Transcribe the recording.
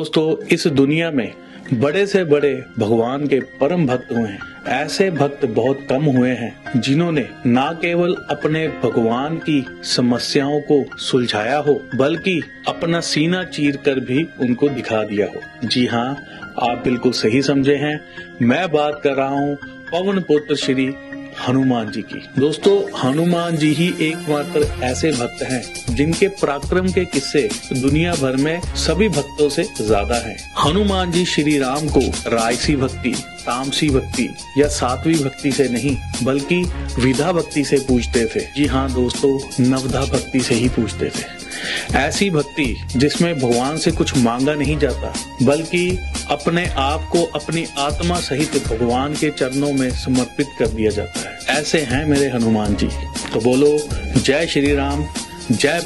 दोस्तों, इस दुनिया में बड़े से बड़े भगवान के परम भक्त हुए हैं। ऐसे भक्त बहुत कम हुए हैं जिन्होंने न केवल अपने भगवान की समस्याओं को सुलझाया हो, बल्कि अपना सीना चीर कर भी उनको दिखा दिया हो। जी हाँ आप बिल्कुल सही समझे हैं। मैं बात कर रहा हूँ पवन पुत्र श्री हनुमान जी की। दोस्तों, हनुमान जी ही एकमात्र ऐसे भक्त हैं, जिनके पराक्रम के किस्से दुनिया भर में सभी भक्तों से ज़्यादा हैं। हनुमान जी श्री राम को रायसी भक्ति, तामसी भक्ति या सातवीं भक्ति से नहीं, बल्कि विधा भक्ति से पूछते थे। जी हाँ दोस्तों, नवधा भक्ति से ही पूछते थे। ऐसी भक्ति जिसमें भगवान से कुछ मांगा नहीं जाता, बल्कि अपने आप को अपनी आत्मा सहित भगवान के चरणों में समर्पित कर दिया जाता है। ऐसे हैं मेरे हनुमान जी। तो बोलो जय श्री राम जय